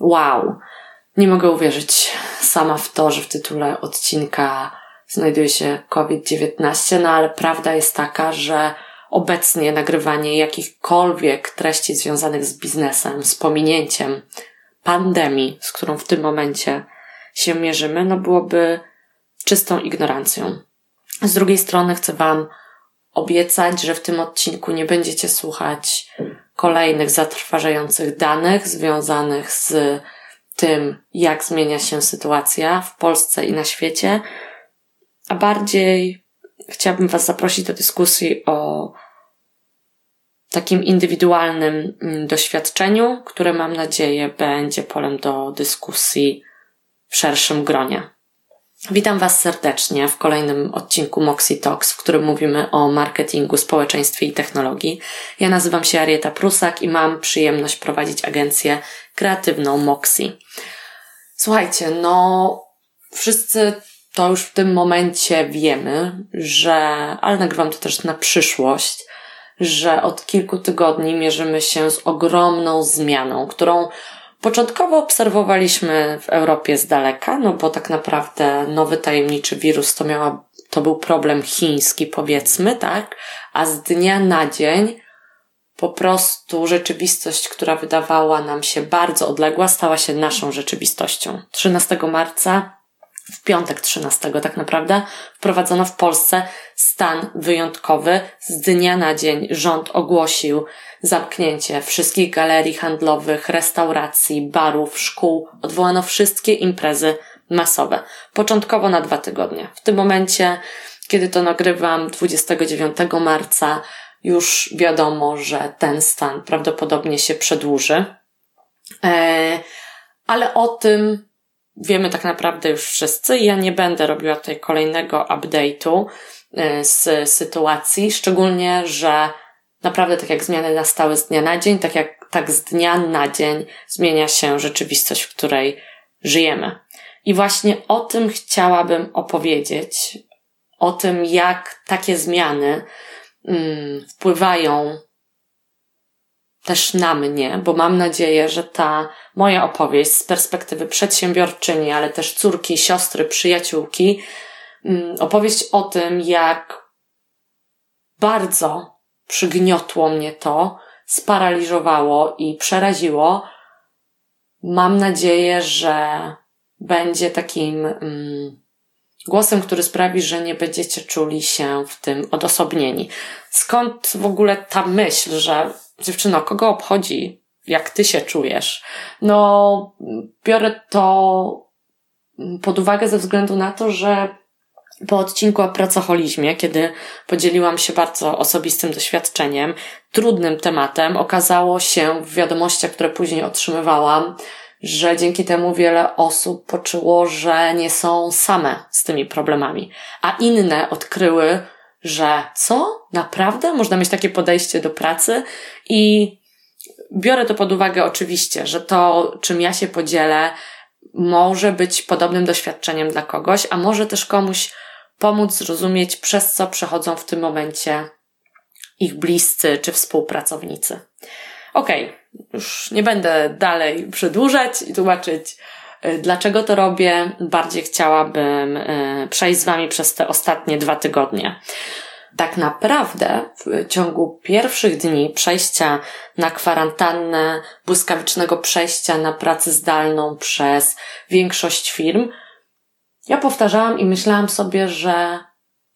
Wow. Nie mogę uwierzyć sama w to, że w tytule odcinka znajduje się COVID-19, no ale prawda jest taka, że obecnie nagrywanie jakichkolwiek treści związanych z biznesem, z pominięciem pandemii, z którą w tym momencie się mierzymy, no byłoby czystą ignorancją. Z drugiej strony chcę Wam obiecać, że w tym odcinku nie będziecie słuchać kolejnych zatrważających danych związanych z tym, jak zmienia się sytuacja w Polsce i na świecie, a bardziej chciałabym Was zaprosić do dyskusji o takim indywidualnym mm, doświadczeniu, które mam nadzieję będzie polem do dyskusji w szerszym gronie. Witam Was serdecznie w kolejnym odcinku Moxie Talks, w którym mówimy o marketingu, społeczeństwie i technologii. Ja nazywam się Arieta Prusak i mam przyjemność prowadzić agencję kreatywną Moxie. Słuchajcie, no wszyscy to już w tym momencie wiemy, że, ale nagrywam to też na przyszłość, że od kilku tygodni mierzymy się z ogromną zmianą, którą Początkowo obserwowaliśmy w Europie z daleka, no bo tak naprawdę nowy tajemniczy wirus to miała, to był problem chiński, powiedzmy, tak? A z dnia na dzień po prostu rzeczywistość, która wydawała nam się bardzo odległa, stała się naszą rzeczywistością. 13 marca w piątek 13 tak naprawdę wprowadzono w Polsce stan wyjątkowy. Z dnia na dzień rząd ogłosił zamknięcie wszystkich galerii handlowych, restauracji, barów, szkół. Odwołano wszystkie imprezy masowe. Początkowo na dwa tygodnie. W tym momencie, kiedy to nagrywam 29 marca, już wiadomo, że ten stan prawdopodobnie się przedłuży. E, ale o tym wiemy tak naprawdę już wszyscy. Ja nie będę robiła tutaj kolejnego update'u y, z sytuacji, szczególnie, że naprawdę tak jak zmiany nastały z dnia na dzień, tak jak tak z dnia na dzień zmienia się rzeczywistość, w której żyjemy. I właśnie o tym chciałabym opowiedzieć, o tym, jak takie zmiany mm, wpływają też na mnie, bo mam nadzieję, że ta moja opowieść z perspektywy przedsiębiorczyni, ale też córki, siostry, przyjaciółki, mm, opowieść o tym, jak bardzo przygniotło mnie to, sparaliżowało i przeraziło. Mam nadzieję, że będzie takim mm, głosem, który sprawi, że nie będziecie czuli się w tym odosobnieni. Skąd w ogóle ta myśl, że dziewczyno, kogo obchodzi, jak ty się czujesz? No, biorę to pod uwagę ze względu na to, że po odcinku o pracoholizmie, kiedy podzieliłam się bardzo osobistym doświadczeniem, trudnym tematem, okazało się w wiadomościach, które później otrzymywałam, że dzięki temu wiele osób poczuło, że nie są same z tymi problemami, a inne odkryły, że co? Naprawdę? Można mieć takie podejście do pracy i biorę to pod uwagę oczywiście, że to, czym ja się podzielę, może być podobnym doświadczeniem dla kogoś, a może też komuś pomóc zrozumieć, przez co przechodzą w tym momencie ich bliscy czy współpracownicy. Okej, okay, już nie będę dalej przedłużać i tłumaczyć, y, dlaczego to robię. Bardziej chciałabym y, przejść z Wami przez te ostatnie dwa tygodnie tak naprawdę w ciągu pierwszych dni przejścia na kwarantannę, błyskawicznego przejścia na pracę zdalną przez większość firm, ja powtarzałam i myślałam sobie, że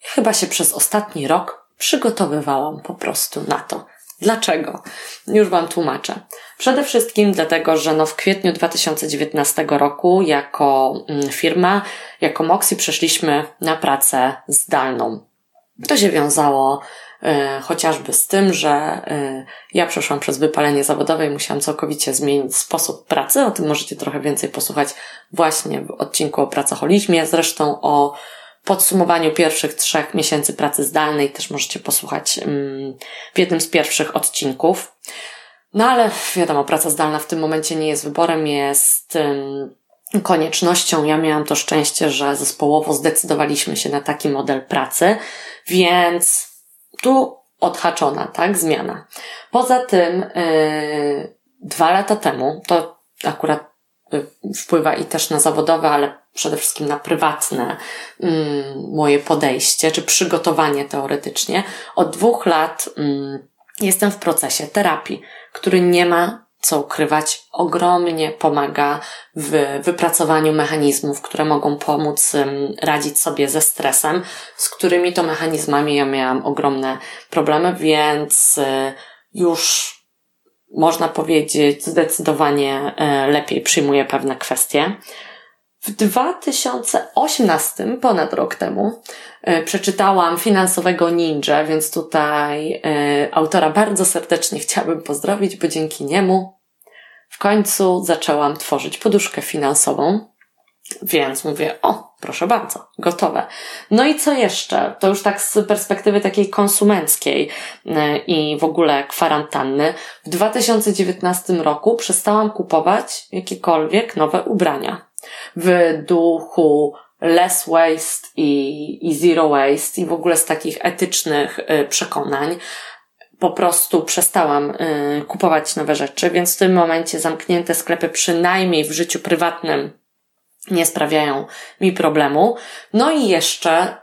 chyba się przez ostatni rok przygotowywałam po prostu na to. Dlaczego? Już Wam tłumaczę. Przede wszystkim dlatego, że no w kwietniu 2019 roku jako mm, firma, jako Moxie przeszliśmy na pracę zdalną. To się wiązało y, chociażby z tym, że y, ja przeszłam przez wypalenie zawodowe i musiałam całkowicie zmienić sposób pracy. O tym możecie trochę więcej posłuchać właśnie w odcinku o pracoholizmie. Zresztą o podsumowaniu pierwszych trzech miesięcy pracy zdalnej też możecie posłuchać mm, w jednym z pierwszych odcinków. No ale wiadomo, praca zdalna w tym momencie nie jest wyborem, jest koniecznością. Ja miałam to szczęście, że zespołowo zdecydowaliśmy się na taki model pracy, więc tu odhaczona, tak, zmiana. Poza tym, yy, dwa lata temu, to akurat wpływa i też na zawodowe, ale przede wszystkim na prywatne mm, moje podejście, czy przygotowanie teoretycznie. Od dwóch lat mm, jestem w procesie terapii, który nie ma co ukrywać, ogromnie pomaga w wypracowaniu mechanizmów, które mogą pomóc radzić sobie ze stresem, z którymi to mechanizmami ja miałam ogromne problemy, więc y, już można powiedzieć zdecydowanie e, lepiej przyjmuję pewne kwestie. W 2018, ponad rok temu, e, przeczytałam Finansowego Ninja, więc tutaj e, autora bardzo serdecznie chciałabym pozdrowić, bo dzięki niemu w końcu zaczęłam tworzyć poduszkę finansową. Więc mówię, o, proszę bardzo, gotowe. No i co jeszcze? To już tak z perspektywy takiej konsumenckiej e, i w ogóle kwarantanny. W 2019 roku przestałam kupować jakiekolwiek nowe ubrania w duchu less waste i, i zero waste i w ogóle z takich etycznych y, przekonań po prostu przestałam y, kupować nowe rzeczy, więc w tym momencie zamknięte sklepy przynajmniej w życiu prywatnym nie sprawiają mi problemu. No i jeszcze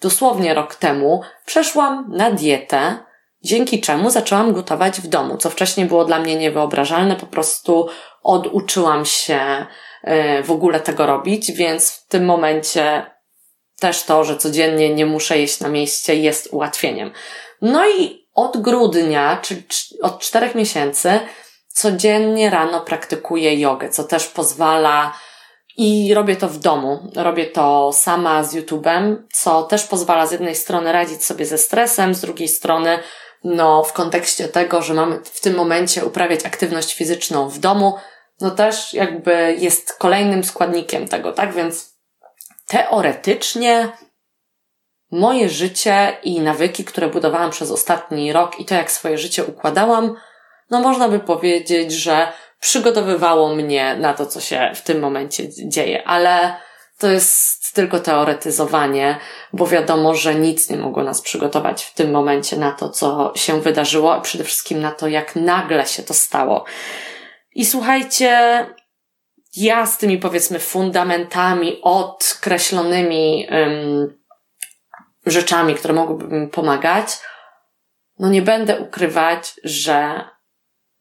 dosłownie rok temu przeszłam na dietę, dzięki czemu zaczęłam gotować w domu, co wcześniej było dla mnie niewyobrażalne, po prostu oduczyłam się w ogóle tego robić, więc w tym momencie też to, że codziennie nie muszę jeść na mieście jest ułatwieniem. No i od grudnia, czyli od czterech miesięcy, codziennie rano praktykuję jogę, co też pozwala i robię to w domu. Robię to sama z YouTube'em, co też pozwala z jednej strony radzić sobie ze stresem, z drugiej strony, no, w kontekście tego, że mamy w tym momencie uprawiać aktywność fizyczną w domu, no też jakby jest kolejnym składnikiem tego, tak? Więc teoretycznie moje życie i nawyki, które budowałam przez ostatni rok i to, jak swoje życie układałam, no można by powiedzieć, że przygotowywało mnie na to, co się w tym momencie dzieje, ale to jest tylko teoretyzowanie, bo wiadomo, że nic nie mogło nas przygotować w tym momencie na to, co się wydarzyło, a przede wszystkim na to, jak nagle się to stało. I słuchajcie, ja z tymi powiedzmy fundamentami odkreślonymi um, rzeczami, które mogłyby mi pomagać, no nie będę ukrywać, że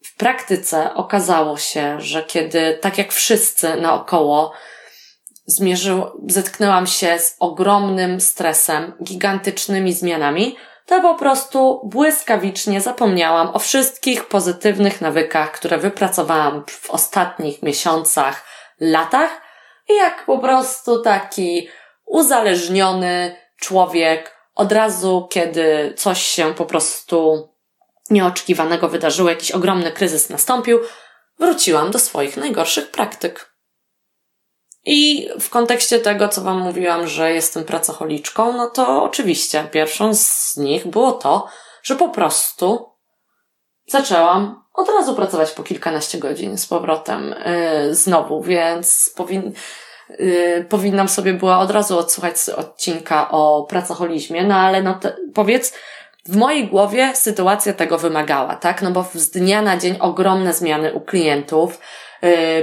w praktyce okazało się, że kiedy, tak jak wszyscy naokoło, zmierzył, zetknęłam się z ogromnym stresem, gigantycznymi zmianami, to po prostu błyskawicznie zapomniałam o wszystkich pozytywnych nawykach, które wypracowałam w ostatnich miesiącach, latach jak po prostu taki uzależniony człowiek od razu, kiedy coś się po prostu nieoczekiwanego wydarzyło, jakiś ogromny kryzys nastąpił, wróciłam do swoich najgorszych praktyk. I w kontekście tego, co Wam mówiłam, że jestem pracocholiczką, no to oczywiście pierwszą z nich było to, że po prostu zaczęłam od razu pracować po kilkanaście godzin z powrotem yy, znowu, więc powin, yy, powinnam sobie była od razu odsłuchać odcinka o pracocholizmie, no ale no te, powiedz, w mojej głowie sytuacja tego wymagała, tak? No bo z dnia na dzień ogromne zmiany u klientów,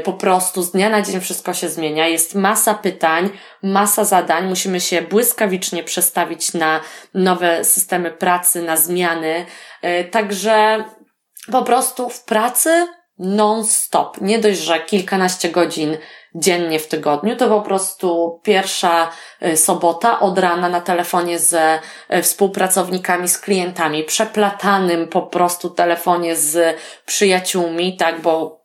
po prostu z dnia na dzień wszystko się zmienia, jest masa pytań, masa zadań, musimy się błyskawicznie przestawić na nowe systemy pracy, na zmiany, y, także po prostu w pracy non-stop. Nie dość, że kilkanaście godzin dziennie w tygodniu, to po prostu pierwsza y, sobota od rana na telefonie ze współpracownikami, z klientami, przeplatanym po prostu telefonie z przyjaciółmi, tak, bo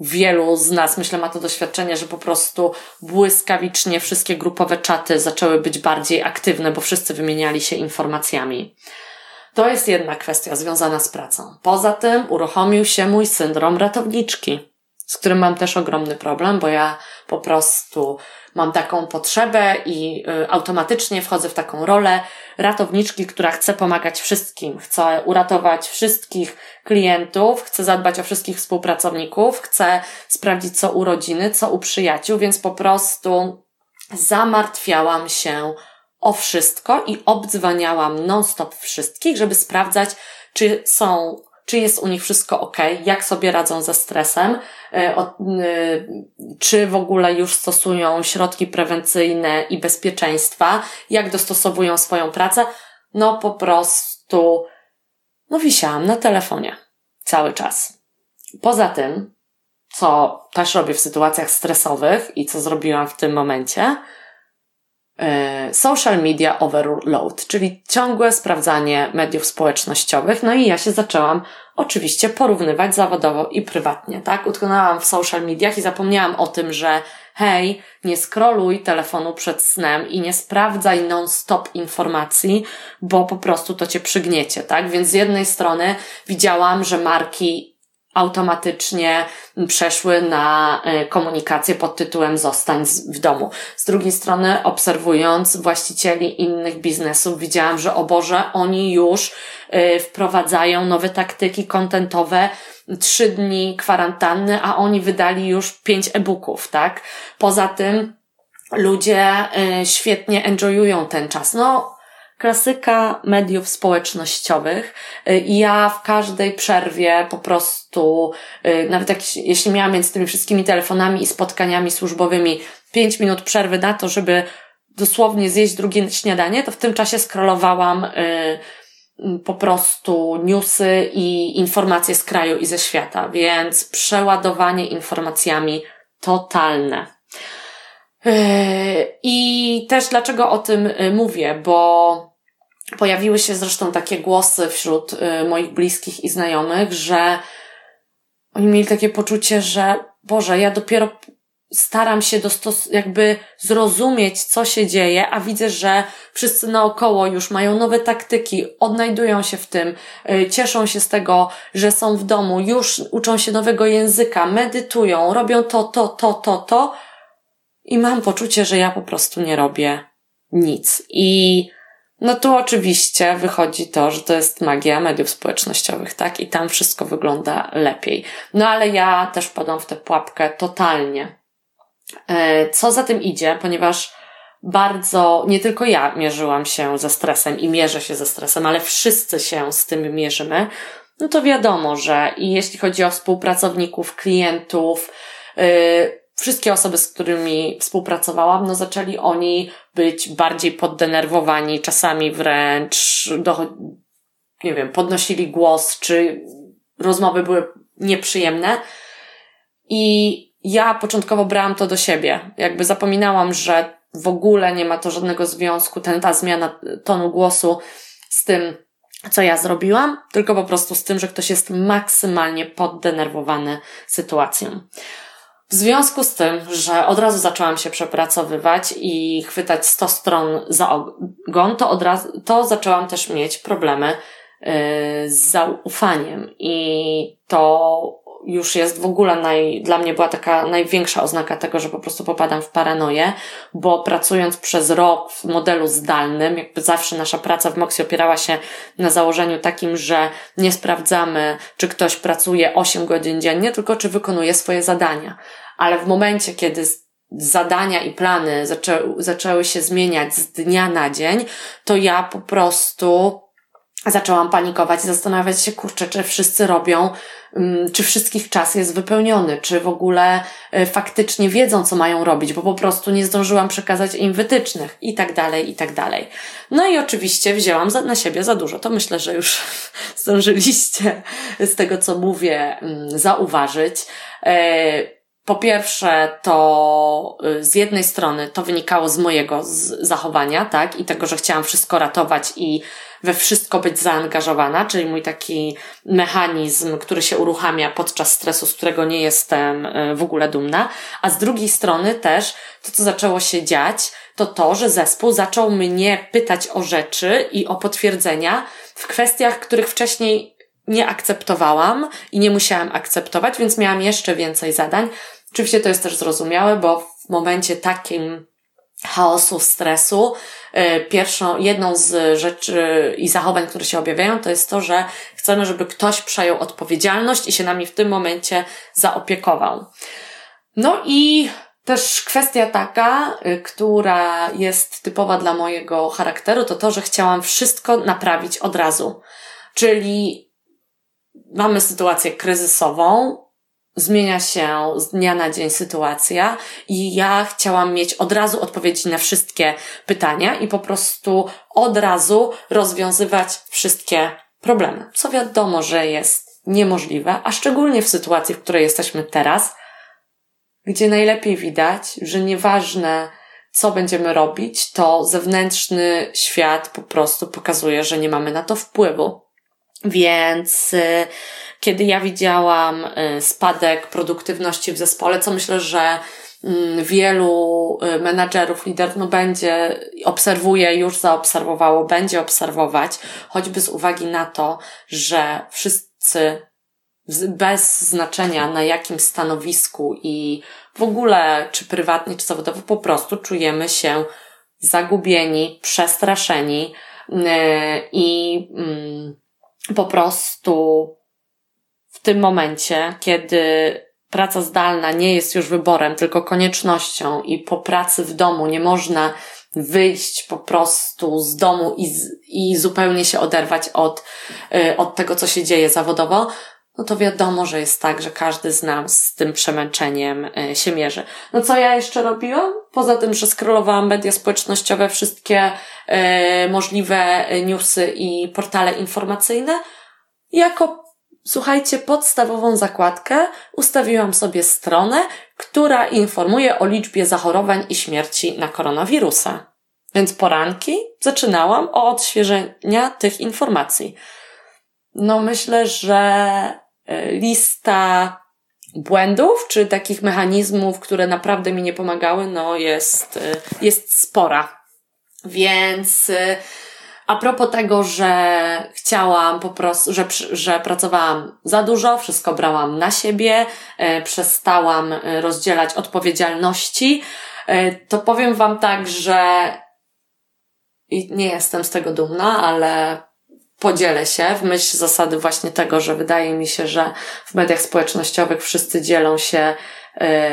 wielu z nas, myślę, ma to doświadczenie, że po prostu błyskawicznie wszystkie grupowe czaty zaczęły być bardziej aktywne, bo wszyscy wymieniali się informacjami. To jest jedna kwestia związana z pracą. Poza tym uruchomił się mój syndrom ratowniczki, z którym mam też ogromny problem, bo ja po prostu mam taką potrzebę i y, automatycznie wchodzę w taką rolę ratowniczki, która chce pomagać wszystkim, chce uratować wszystkich klientów, chce zadbać o wszystkich współpracowników, chce sprawdzić co u rodziny, co u przyjaciół, więc po prostu zamartwiałam się o wszystko i obdzwaniałam non-stop wszystkich, żeby sprawdzać, czy są czy jest u nich wszystko ok, jak sobie radzą ze stresem, e, czy w ogóle już stosują środki prewencyjne i bezpieczeństwa, jak dostosowują swoją pracę. No po prostu, no wisiałam na telefonie cały czas. Poza tym, co też robię w sytuacjach stresowych i co zrobiłam w tym momencie, e, social media overload, czyli ciągłe sprawdzanie mediów społecznościowych. No i ja się zaczęłam oczywiście porównywać zawodowo i prywatnie, tak? Utknęłam w social mediach i zapomniałam o tym, że hej, nie scrolluj telefonu przed snem i nie sprawdzaj non-stop informacji, bo po prostu to cię przygniecie, tak? Więc z jednej strony widziałam, że marki automatycznie przeszły na e, komunikację pod tytułem zostań w domu. Z drugiej strony, obserwując właścicieli innych biznesów, widziałam, że o Boże, oni już e, wprowadzają nowe taktyki kontentowe, trzy dni kwarantanny, a oni wydali już pięć e-booków, tak? Poza tym, ludzie e, świetnie enjoyują ten czas. No, klasyka mediów społecznościowych y, ja w każdej przerwie po prostu, y, nawet jak, jeśli miałam między tymi wszystkimi telefonami i spotkaniami służbowymi pięć minut przerwy na to, żeby dosłownie zjeść drugie śniadanie, to w tym czasie scrollowałam y, po prostu newsy i informacje z kraju i ze świata, więc przeładowanie informacjami totalne. I też dlaczego o tym mówię, bo Pojawiły się zresztą takie głosy wśród y, moich bliskich i znajomych, że oni mieli takie poczucie, że Boże, ja dopiero staram się dostos- jakby zrozumieć, co się dzieje, a widzę, że wszyscy naokoło już mają nowe taktyki, odnajdują się w tym, y, cieszą się z tego, że są w domu, już uczą się nowego języka, medytują, robią to, to, to, to, to i mam poczucie, że ja po prostu nie robię nic. I no tu oczywiście wychodzi to, że to jest magia mediów społecznościowych, tak? I tam wszystko wygląda lepiej. No ale ja też padam w tę pułapkę totalnie. E, co za tym idzie, ponieważ bardzo, nie tylko ja mierzyłam się ze stresem i mierzę się ze stresem, ale wszyscy się z tym mierzymy, no to wiadomo, że i jeśli chodzi o współpracowników, klientów, yy, wszystkie osoby, z którymi współpracowałam, no zaczęli oni być bardziej poddenerwowani, czasami wręcz do, nie wiem, podnosili głos, czy rozmowy były nieprzyjemne. I ja początkowo brałam to do siebie. Jakby zapominałam, że w ogóle nie ma to żadnego związku, ten, ta zmiana tonu głosu z tym, co ja zrobiłam, tylko po prostu z tym, że ktoś jest maksymalnie poddenerwowany sytuacją. W związku z tym, że od razu zaczęłam się przepracowywać i chwytać 100 stron za ogon, to od razu, to zaczęłam też mieć problemy yy, z zaufaniem. I to już jest w ogóle naj, dla mnie była taka największa oznaka tego, że po prostu popadam w paranoję, bo pracując przez rok w modelu zdalnym, jakby zawsze nasza praca w Moxie opierała się na założeniu takim, że nie sprawdzamy, czy ktoś pracuje 8 godzin dziennie, tylko czy wykonuje swoje zadania. Ale w momencie, kiedy zadania i plany zaczę, zaczęły się zmieniać z dnia na dzień, to ja po prostu zaczęłam panikować i zastanawiać się, kurczę, czy wszyscy robią, mm, czy wszystkich czas jest wypełniony, czy w ogóle e, faktycznie wiedzą, co mają robić, bo po prostu nie zdążyłam przekazać im wytycznych i tak dalej, i tak dalej. No i oczywiście wzięłam na siebie za dużo. To myślę, że już zdążyliście z tego, co mówię, mm, zauważyć. E, po pierwsze, to y, z jednej strony to wynikało z mojego zachowania, tak, i tego, że chciałam wszystko ratować i we wszystko być zaangażowana, czyli mój taki mechanizm, który się uruchamia podczas stresu, z którego nie jestem y, w ogóle dumna. A z drugiej strony też to, co zaczęło się dziać, to to, że zespół zaczął mnie pytać o rzeczy i o potwierdzenia w kwestiach, których wcześniej nie akceptowałam i nie musiałam akceptować, więc miałam jeszcze więcej zadań. Oczywiście to jest też zrozumiałe, bo w momencie takim chaosu, stresu, pierwszą, jedną z rzeczy i zachowań, które się objawiają, to jest to, że chcemy, żeby ktoś przejął odpowiedzialność i się nami w tym momencie zaopiekował. No i też kwestia taka, y, która jest typowa dla mojego charakteru, to to, że chciałam wszystko naprawić od razu. Czyli mamy sytuację kryzysową, zmienia się z dnia na dzień sytuacja i ja chciałam mieć od razu odpowiedzi na wszystkie pytania i po prostu od razu rozwiązywać wszystkie problemy. Co wiadomo, że jest niemożliwe, a szczególnie w sytuacji, w której jesteśmy teraz, gdzie najlepiej widać, że nieważne, co będziemy robić, to zewnętrzny świat po prostu pokazuje, że nie mamy na to wpływu. Więc y, kiedy ja widziałam y, spadek produktywności w zespole, co myślę, że mm, wielu y, menadżerów, liderów, no będzie, obserwuje, już zaobserwowało, będzie obserwować, choćby z uwagi na to, że wszyscy bez znaczenia na jakim stanowisku i w ogóle, czy prywatnie, czy zawodowo, po prostu czujemy się zagubieni, przestraszeni i mm, po prostu tym momencie, kiedy praca zdalna nie jest już wyborem, tylko koniecznością i po pracy w domu nie można wyjść po prostu z domu i, i zupełnie się oderwać od, y, od tego, co się dzieje zawodowo, no to wiadomo, że jest tak, że każdy z nas z tym przemęczeniem y, się mierzy. No co ja jeszcze robiłam? Poza tym, że skrolowałam media społecznościowe, wszystkie y, możliwe newsy i portale informacyjne, jako słuchajcie, podstawową zakładkę ustawiłam sobie stronę, która informuje o liczbie zachorowań i śmierci na koronawirusa. Więc poranki zaczynałam od odświeżenia tych informacji. No myślę, że e, lista błędów, czy takich mechanizmów, które naprawdę mi nie pomagały, no jest, e, jest spora. Więc e, a propos tego, że chciałam po prostu, że, że pracowałam za dużo, wszystko brałam na siebie, e, przestałam e, rozdzielać odpowiedzialności, e, to powiem Wam tak, że i nie jestem z tego dumna, ale podzielę się w myśl zasady właśnie tego, że wydaje mi się, że w mediach społecznościowych wszyscy dzielą się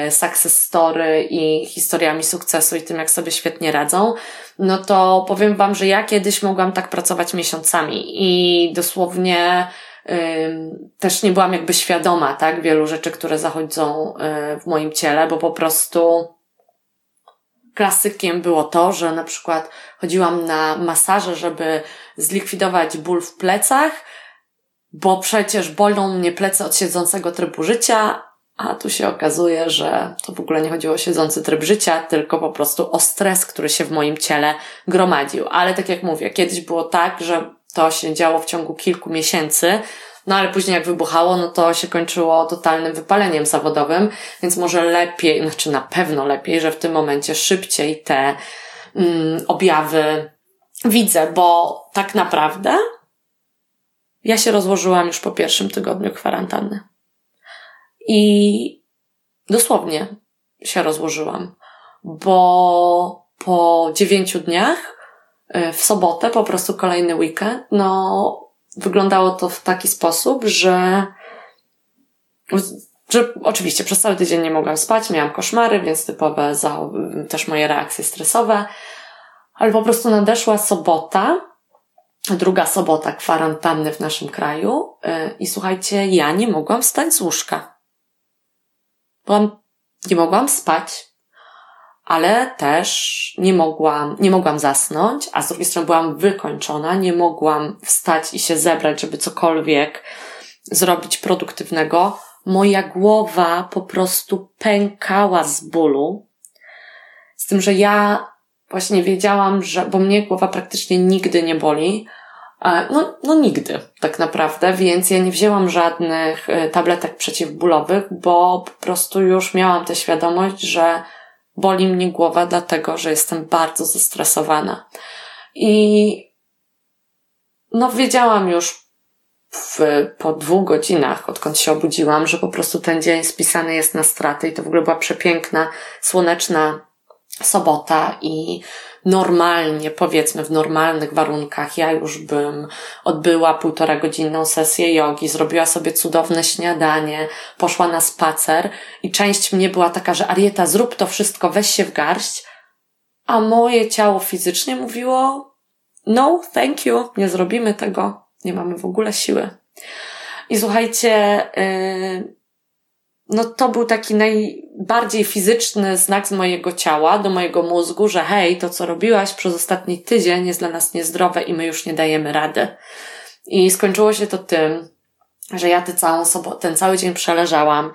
success story i historiami sukcesu i tym, jak sobie świetnie radzą, no to powiem Wam, że ja kiedyś mogłam tak pracować miesiącami i dosłownie też nie byłam jakby świadoma, tak, wielu rzeczy, które zachodzą e, w moim ciele, bo po prostu klasykiem było to, że na przykład chodziłam na masaże, żeby zlikwidować ból w plecach, bo przecież bolą mnie plecy od siedzącego trybu życia, a tu się okazuje, że to w ogóle nie chodziło o siedzący tryb życia, tylko po prostu o stres, który się w moim ciele gromadził. Ale tak jak mówię, kiedyś było tak, że to się działo w ciągu kilku miesięcy, no ale później jak wybuchało, no to się kończyło totalnym wypaleniem zawodowym, więc może lepiej, znaczy na pewno lepiej, że w tym momencie szybciej te mm, objawy widzę, bo tak naprawdę ja się rozłożyłam już po pierwszym tygodniu kwarantanny. I dosłownie się rozłożyłam, bo po dziewięciu dniach, e, w sobotę, po prostu kolejny weekend, no, wyglądało to w taki sposób, że, że oczywiście przez cały tydzień nie mogłam spać, miałam koszmary, więc typowe za, też moje reakcje stresowe, ale po prostu nadeszła sobota, druga sobota kwarantanny w naszym kraju e, i słuchajcie, ja nie mogłam wstać z łóżka. Byłam, nie mogłam spać, ale też nie mogłam, nie mogłam zasnąć, a z drugiej strony byłam wykończona, nie mogłam wstać i się zebrać, żeby cokolwiek zrobić produktywnego. Moja głowa po prostu pękała z bólu. Z tym, że ja właśnie wiedziałam, że, bo mnie głowa praktycznie nigdy nie boli, no, no nigdy, tak naprawdę, więc ja nie wzięłam żadnych e, tabletek przeciwbólowych, bo po prostu już miałam tę świadomość, że boli mnie głowa, dlatego że jestem bardzo zestresowana. I no wiedziałam już w, po dwóch godzinach, odkąd się obudziłam, że po prostu ten dzień spisany jest na straty i to w ogóle była przepiękna, słoneczna sobota i normalnie, powiedzmy w normalnych warunkach, ja już bym odbyła półtora godzinną sesję jogi, zrobiła sobie cudowne śniadanie, poszła na spacer i część mnie była taka, że Arieta, zrób to wszystko, weź się w garść, a moje ciało fizycznie mówiło no, thank you, nie zrobimy tego, nie mamy w ogóle siły. I słuchajcie, yy, no to był taki najbardziej fizyczny znak z mojego ciała do mojego mózgu, że hej, to co robiłaś przez ostatni tydzień jest dla nas niezdrowe i my już nie dajemy rady. I skończyło się to tym, że ja tę całą sobotę, ten cały dzień przeleżałam,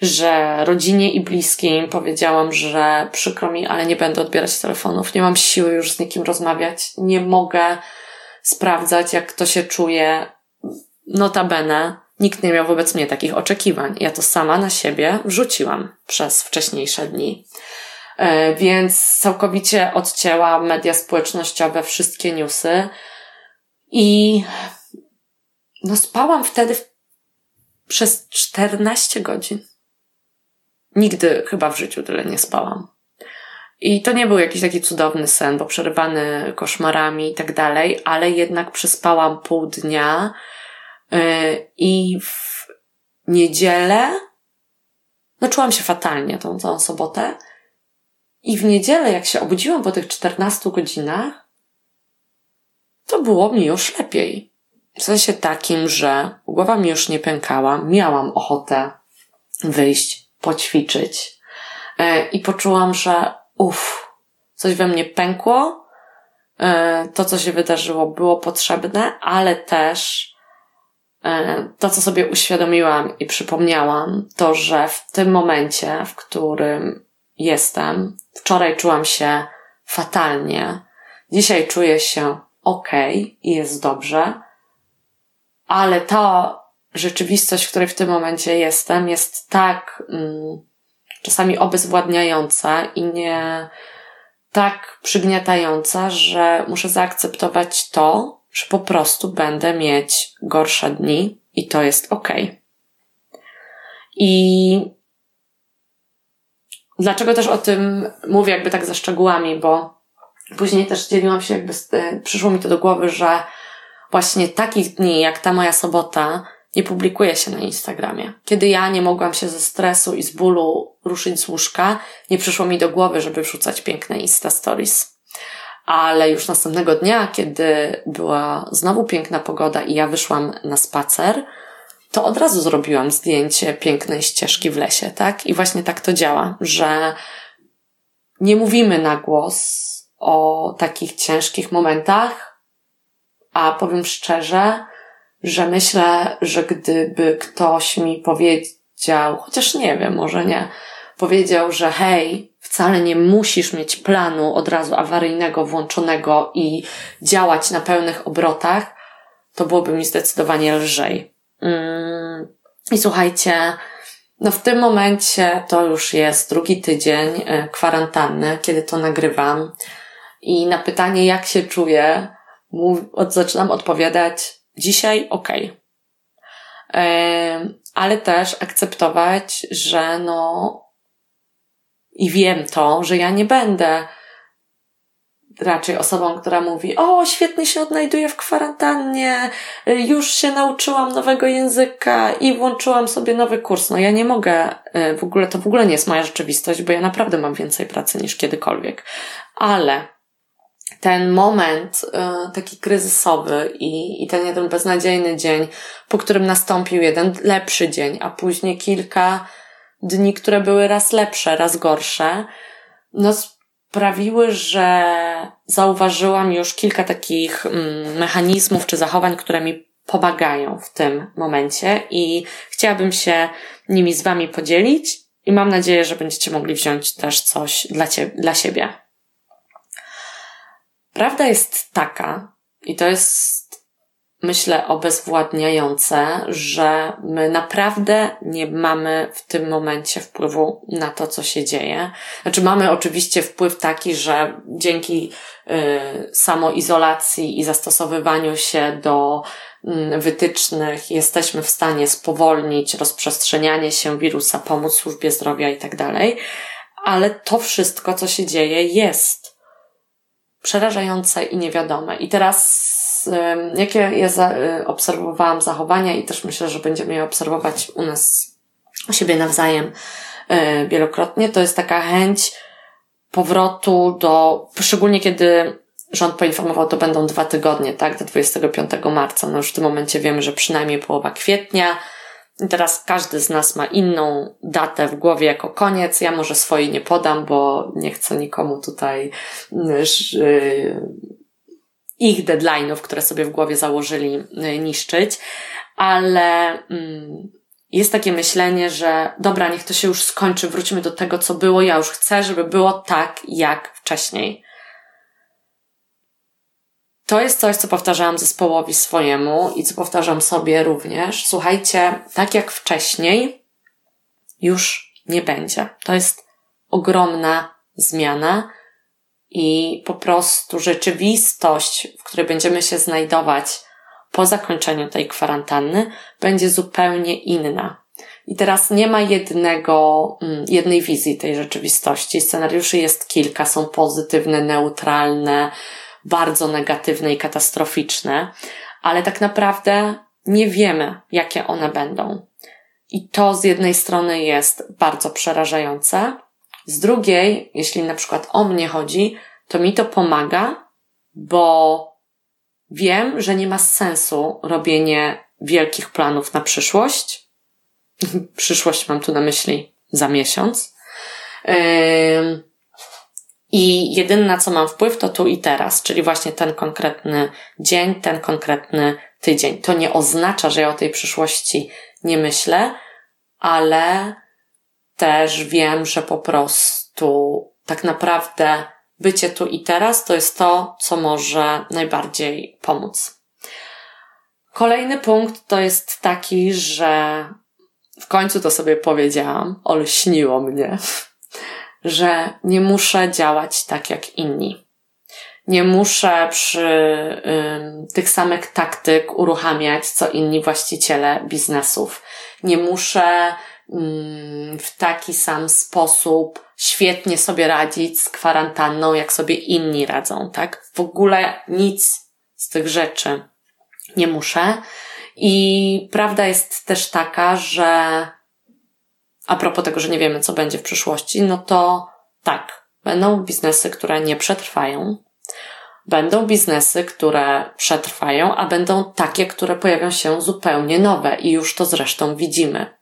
że rodzinie i bliskim powiedziałam, że przykro mi, ale nie będę odbierać telefonów, nie mam siły już z nikim rozmawiać, nie mogę sprawdzać, jak kto się czuje. Notabene, nikt nie miał wobec mnie takich oczekiwań. Ja to sama na siebie wrzuciłam przez wcześniejsze dni. E, więc całkowicie odcięłam media społecznościowe, wszystkie newsy i no spałam wtedy przez 14 godzin. Nigdy chyba w życiu tyle nie spałam. I to nie był jakiś taki cudowny sen, bo przerywany koszmarami i tak dalej, ale jednak przespałam pół dnia i w niedzielę no czułam się fatalnie tą całą sobotę i w niedzielę, jak się obudziłam po tych 14 godzinach, to było mi już lepiej. W sensie takim, że głowa mi już nie pękała, miałam ochotę wyjść, poćwiczyć. E, I poczułam, że uff, coś we mnie pękło. E, to, co się wydarzyło, było potrzebne, ale też e, to, co sobie uświadomiłam i przypomniałam, to, że w tym momencie, w którym jestem, wczoraj czułam się fatalnie, dzisiaj czuję się ok i jest dobrze, ale ta rzeczywistość, w której w tym momencie jestem, jest tak mm, czasami obezwładniająca i nie tak przygniatająca, że muszę zaakceptować to, że po prostu będę mieć gorsze dni i to jest ok. I dlaczego też o tym mówię jakby tak ze szczegółami, bo później też dzieliłam się jakby, z, przyszło mi to do głowy, że właśnie takich dni jak ta moja sobota nie publikuje się na Instagramie. Kiedy ja nie mogłam się ze stresu i z bólu ruszyć z łóżka, nie przyszło mi do głowy, żeby wrzucać piękne Insta Stories. Ale już następnego dnia, kiedy była znowu piękna pogoda i ja wyszłam na spacer, to od razu zrobiłam zdjęcie pięknej ścieżki w lesie, tak? I właśnie tak to działa, że nie mówimy na głos o takich ciężkich momentach, a powiem szczerze, że myślę, że gdyby ktoś mi powiedział, chociaż nie wiem, może nie, powiedział, że hej, wcale nie musisz mieć planu od razu awaryjnego włączonego i działać na pełnych obrotach, to byłoby mi zdecydowanie lżej. Mm, I słuchajcie, no w tym momencie to już jest drugi tydzień e, kwarantanny, kiedy to nagrywam. I na pytanie, jak się czuję, zaczynam odpowiadać dzisiaj ok. Ale też akceptować, że no i wiem to, że ja nie będę raczej osobą, która mówi, o, świetnie się odnajduję w kwarantannie, już się nauczyłam nowego języka i włączyłam sobie nowy kurs. No ja nie mogę, e, w ogóle to w ogóle nie jest moja rzeczywistość, bo ja naprawdę mam więcej pracy niż kiedykolwiek. Ale ten moment y, taki kryzysowy i, i ten jeden beznadziejny dzień, po którym nastąpił jeden lepszy dzień, a później kilka dni, które były raz lepsze, raz gorsze, no sprawiły, że zauważyłam już kilka takich mm, mechanizmów czy zachowań, które mi pomagają w tym momencie i chciałabym się nimi z Wami podzielić i mam nadzieję, że będziecie mogli wziąć też coś dla, cie, dla siebie. Prawda jest taka, i to jest, myślę, obezwładniające, że my naprawdę nie mamy w tym momencie wpływu na to, co się dzieje. Znaczy, mamy oczywiście wpływ taki, że dzięki y, samoizolacji i zastosowywaniu się do y, wytycznych jesteśmy w stanie spowolnić rozprzestrzenianie się wirusa, pomóc służbie zdrowia i tak dalej. Ale to wszystko, co się dzieje, jest przerażające i niewiadome. I teraz, jakie ja za, y, obserwowałam zachowania i też myślę, że będziemy je obserwować u nas, u siebie nawzajem y, wielokrotnie, to jest taka chęć powrotu do, szczególnie kiedy rząd poinformował, to będą dwa tygodnie, tak, do 25 marca. No już w tym momencie wiemy, że przynajmniej połowa kwietnia. I teraz każdy z nas ma inną datę w głowie jako koniec. Ja może swojej nie podam, bo nie chcę nikomu tutaj yy, ich deadline'ów, które sobie w głowie założyli, yy, niszczyć. Ale yy, jest takie myślenie, że dobra, niech to się już skończy, wróćmy do tego, co było. Ja już chcę, żeby było tak, jak wcześniej. To jest coś, co powtarzałam zespołowi swojemu i co powtarzam sobie również. Słuchajcie, tak jak wcześniej, już nie będzie. To jest ogromna zmiana i po prostu rzeczywistość, w której będziemy się znajdować po zakończeniu tej kwarantanny, będzie zupełnie inna. I teraz nie ma jednego, mm, jednej wizji tej rzeczywistości. Scenariuszy jest kilka, są pozytywne, neutralne, bardzo negatywne i katastroficzne, ale tak naprawdę nie wiemy, jakie one będą. I to z jednej strony jest bardzo przerażające, z drugiej, jeśli na przykład o mnie chodzi, to mi to pomaga, bo wiem, że nie ma sensu robienie wielkich planów na przyszłość. przyszłość mam tu na myśli za miesiąc. I jedyne na co mam wpływ to tu i teraz, czyli właśnie ten konkretny dzień, ten konkretny tydzień. To nie oznacza, że ja o tej przyszłości nie myślę, ale też wiem, że po prostu tak naprawdę bycie tu i teraz to jest to, co może najbardziej pomóc. Kolejny punkt to jest taki, że w końcu to sobie powiedziałam, olśniło mnie że nie muszę działać tak jak inni. Nie muszę przy ym, tych samych taktyk uruchamiać co inni właściciele biznesów. Nie muszę w taki sam sposób świetnie sobie radzić z kwarantanną, jak sobie inni radzą, tak? W ogóle nic z tych rzeczy nie muszę. I prawda jest też taka, że a propos tego, że nie wiemy, co będzie w przyszłości, no to tak, będą biznesy, które nie przetrwają. Będą biznesy, które przetrwają, a będą takie, które pojawią się zupełnie nowe i już to zresztą widzimy.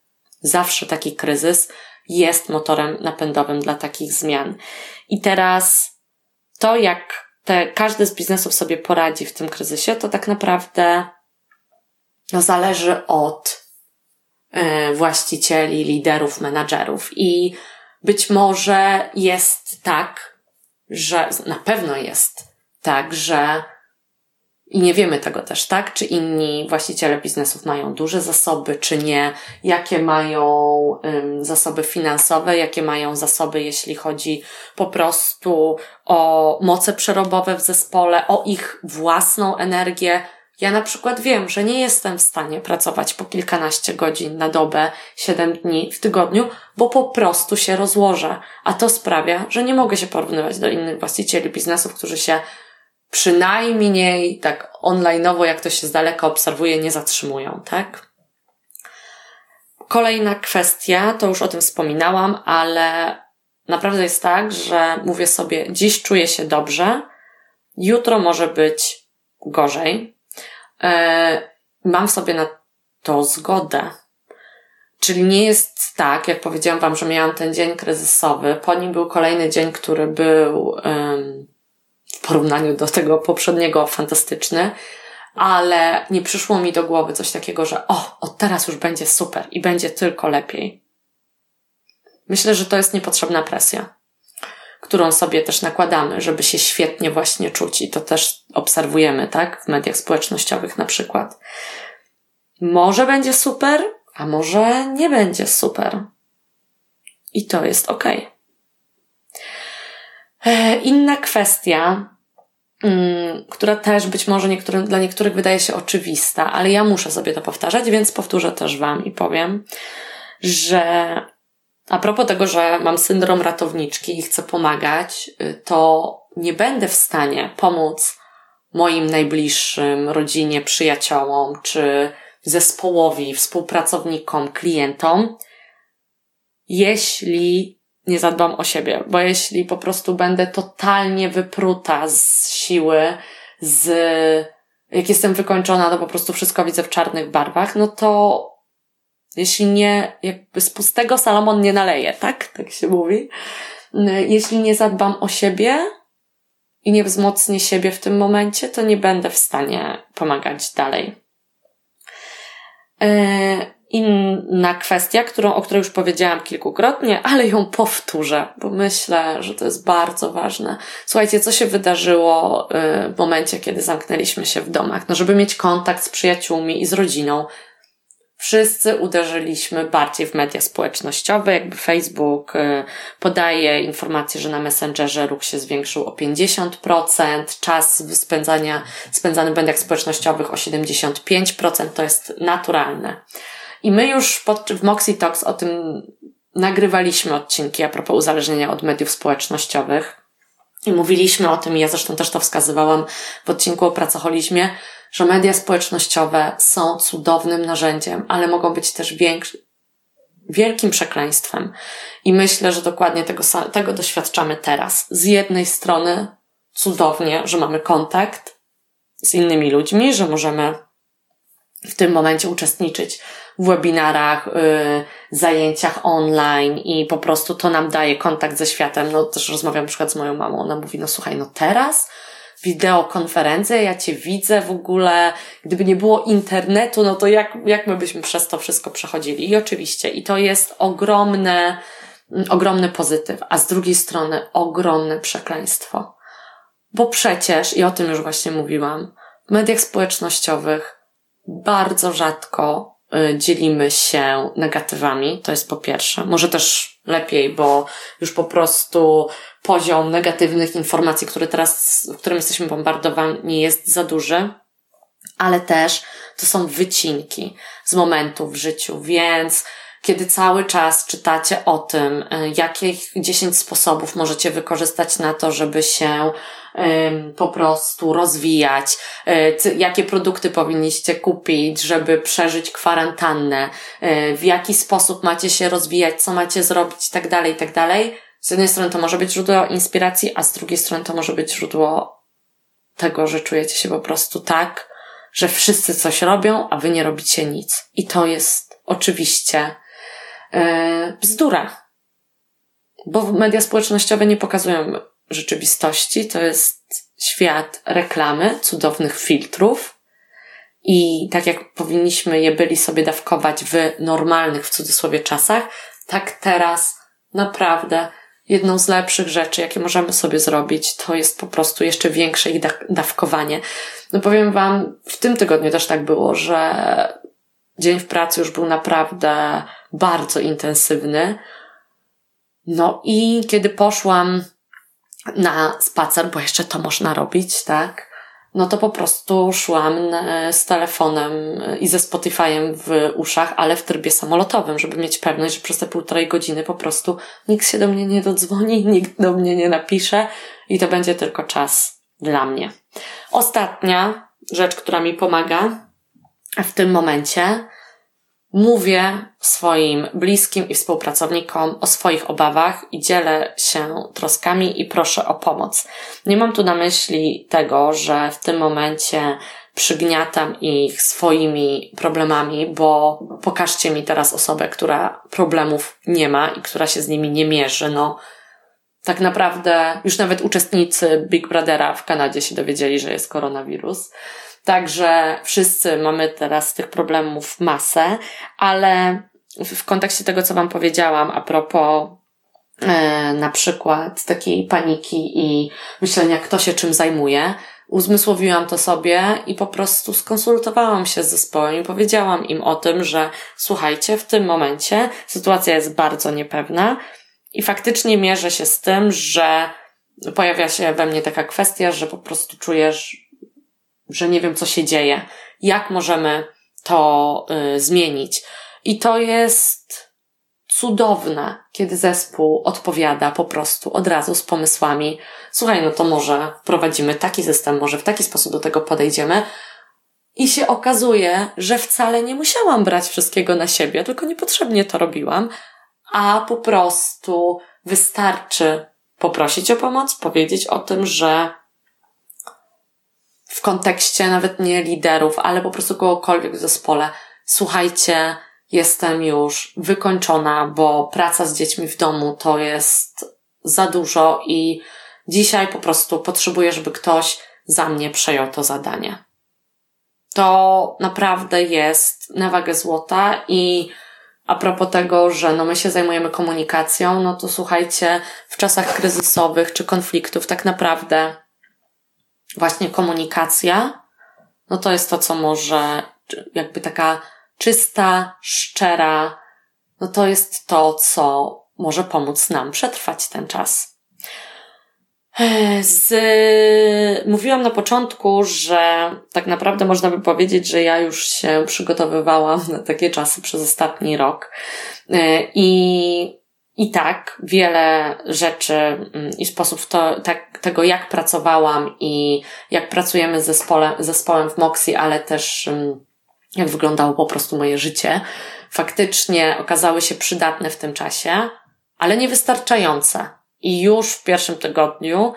Zawsze taki kryzys jest motorem napędowym dla takich zmian. I teraz to, jak te, każdy z biznesów sobie poradzi w tym kryzysie, to tak naprawdę no, zależy od E, właścicieli, liderów, menadżerów. I być może jest tak, że na pewno jest tak, że i nie wiemy tego też, tak? Czy inni właściciele biznesów mają duże zasoby, czy nie? Jakie mają zasoby finansowe, jakie mają zasoby, jeśli chodzi po prostu o moce przerobowe w zespole, o ich własną energię, ja na przykład wiem, że nie jestem w stanie pracować po kilkanaście godzin na dobę, siedem dni w tygodniu, bo po prostu się rozłożę. A to sprawia, że nie mogę się porównywać do innych właścicieli biznesów, którzy się przynajmniej tak online'owo, jak to się z daleka obserwuje, nie zatrzymują, tak? Kolejna kwestia, to już o tym wspominałam, ale naprawdę jest tak, że mówię sobie, dziś czuję się dobrze, jutro może być gorzej, E, mam sobie na to zgodę. Czyli nie jest tak, jak powiedziałam Wam, że miałam ten dzień kryzysowy, po nim był kolejny dzień, który był w porównaniu do tego poprzedniego fantastyczny, ale nie przyszło mi do głowy coś takiego, że o, od teraz już będzie super i będzie tylko lepiej. Myślę, że to jest niepotrzebna presja którą sobie też nakładamy, żeby się świetnie właśnie czuć i to też obserwujemy, tak? W mediach społecznościowych na przykład. Może będzie super, a może nie będzie super. I to jest ok. E, inna kwestia, mm, która też być może niektórym, dla niektórych wydaje się oczywista, ale ja muszę sobie to powtarzać, więc powtórzę też Wam i powiem, że a propos tego, że mam syndrom ratowniczki i chcę pomagać, y, to nie będę w stanie pomóc moim najbliższym, rodzinie, przyjaciołom, czy zespołowi, współpracownikom, klientom, jeśli nie zadbam o siebie, bo jeśli po prostu będę totalnie wypruta z siły, z, jak jestem wykończona, to po prostu wszystko widzę w czarnych barwach, no to jeśli nie, jakby z pustego Salomon nie naleje, tak? Tak się mówi. Jeśli nie zadbam o siebie i nie wzmocnię siebie w tym momencie, to nie będę w stanie pomagać dalej. E, inna kwestia, którą, o której już powiedziałam kilkukrotnie, ale ją powtórzę, bo myślę, że to jest bardzo ważne. Słuchajcie, co się wydarzyło y, w momencie, kiedy zamknęliśmy się w domach? No, żeby mieć kontakt z przyjaciółmi i z rodziną, wszyscy uderzyliśmy bardziej w media społecznościowe, jakby Facebook y, podaje informację, że na Messengerze ruch się zwiększył o 50%, czas spędzania, spędzany w mediach społecznościowych o 75%, to jest naturalne. I my już pod, w Moxie Talks o tym nagrywaliśmy odcinki a propos uzależnienia od mediów społecznościowych. I mówiliśmy o tym, i ja zresztą też to wskazywałam w odcinku o pracoholizmie, że media społecznościowe są cudownym narzędziem, ale mogą być też większy, wielkim przekleństwem. I myślę, że dokładnie tego, tego doświadczamy teraz. Z jednej strony cudownie, że mamy kontakt z innymi ludźmi, że możemy w tym momencie uczestniczyć w webinarach, yy, zajęciach online i po prostu to nam daje kontakt ze światem. No też rozmawiam na przykład z moją mamą, ona mówi, no słuchaj, no teraz wideokonferencję, ja Cię widzę w ogóle, gdyby nie było internetu, no to jak, jak my byśmy przez to wszystko przechodzili? I oczywiście, i to jest ogromne, ogromny pozytyw, a z drugiej strony ogromne przekleństwo. Bo przecież, i o tym już właśnie mówiłam, w mediach społecznościowych bardzo rzadko y, dzielimy się negatywami, to jest po pierwsze. Może też lepiej, bo już po prostu poziom negatywnych informacji, który teraz, którym jesteśmy bombardowani, jest za duży, ale też to są wycinki z momentów w życiu, więc kiedy cały czas czytacie o tym, y, jakich 10 sposobów możecie wykorzystać na to, żeby się po prostu rozwijać, y, jakie produkty powinniście kupić, żeby przeżyć kwarantannę, y, w jaki sposób macie się rozwijać, co macie zrobić tak dalej, tak dalej. Z jednej strony to może być źródło inspiracji, a z drugiej strony to może być źródło tego, że czujecie się po prostu tak, że wszyscy coś robią, a wy nie robicie nic. I to jest oczywiście yy, bzdura. Bo media społecznościowe nie pokazują rzeczywistości. To jest świat reklamy, cudownych filtrów. I tak jak powinniśmy je byli sobie dawkować w normalnych, w cudzysłowie, czasach, tak teraz naprawdę jedną z lepszych rzeczy, jakie możemy sobie zrobić, to jest po prostu jeszcze większe ich dawkowanie. No powiem Wam, w tym tygodniu też tak było, że dzień w pracy już był naprawdę bardzo intensywny. No i kiedy poszłam na spacer, bo jeszcze to można robić, tak? No to po prostu szłam z telefonem i ze Spotify'em w uszach, ale w trybie samolotowym, żeby mieć pewność, że przez te półtorej godziny po prostu nikt się do mnie nie dodzwoni, nikt do mnie nie napisze i to będzie tylko czas dla mnie. Ostatnia rzecz, która mi pomaga w tym momencie, mówię swoim bliskim i współpracownikom o swoich obawach i dzielę się troskami i proszę o pomoc. Nie mam tu na myśli tego, że w tym momencie przygniatam ich swoimi problemami, bo pokażcie mi teraz osobę, która problemów nie ma i która się z nimi nie mierzy. No, tak naprawdę już nawet uczestnicy Big Brothera w Kanadzie się dowiedzieli, że jest koronawirus. Także wszyscy mamy teraz tych problemów masę, ale w kontekście tego, co Wam powiedziałam a propos e, na przykład takiej paniki i myślenia, kto się czym zajmuje, uzmysłowiłam to sobie i po prostu skonsultowałam się z zespołem i powiedziałam im o tym, że słuchajcie, w tym momencie sytuacja jest bardzo niepewna i faktycznie mierzę się z tym, że pojawia się we mnie taka kwestia, że po prostu czujesz, że nie wiem, co się dzieje, jak możemy to y, zmienić. I to jest cudowne, kiedy zespół odpowiada po prostu od razu z pomysłami. Słuchaj, no to może prowadzimy taki system, może w taki sposób do tego podejdziemy. I się okazuje, że wcale nie musiałam brać wszystkiego na siebie, tylko niepotrzebnie to robiłam, a po prostu wystarczy poprosić o pomoc, powiedzieć o tym, że w kontekście nawet nie liderów, ale po prostu kogokolwiek w zespole, słuchajcie, jestem już wykończona, bo praca z dziećmi w domu to jest za dużo i dzisiaj po prostu potrzebuję, żeby ktoś za mnie przejął to zadanie. To naprawdę jest na wagę złota i a propos tego, że no my się zajmujemy komunikacją, no to słuchajcie, w czasach kryzysowych czy konfliktów tak naprawdę właśnie komunikacja, no to jest to, co może jakby taka czysta, szczera, no to jest to, co może pomóc nam przetrwać ten czas. Z... Mówiłam na początku, że tak naprawdę można by powiedzieć, że ja już się przygotowywałam na takie czasy przez ostatni rok. I, i tak, wiele rzeczy mm, i sposób to, tak, tego, jak pracowałam i jak pracujemy z zespołem, zespołem w Moxie, ale też mm, jak wyglądało po prostu moje życie, faktycznie okazały się przydatne w tym czasie, ale niewystarczające. I już w pierwszym tygodniu